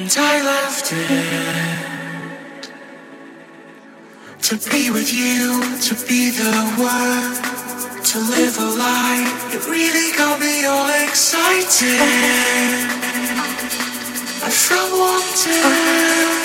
And I left it. To be with you, to be the one, to live a life. It really got me all excited. I felt wanted.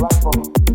platform.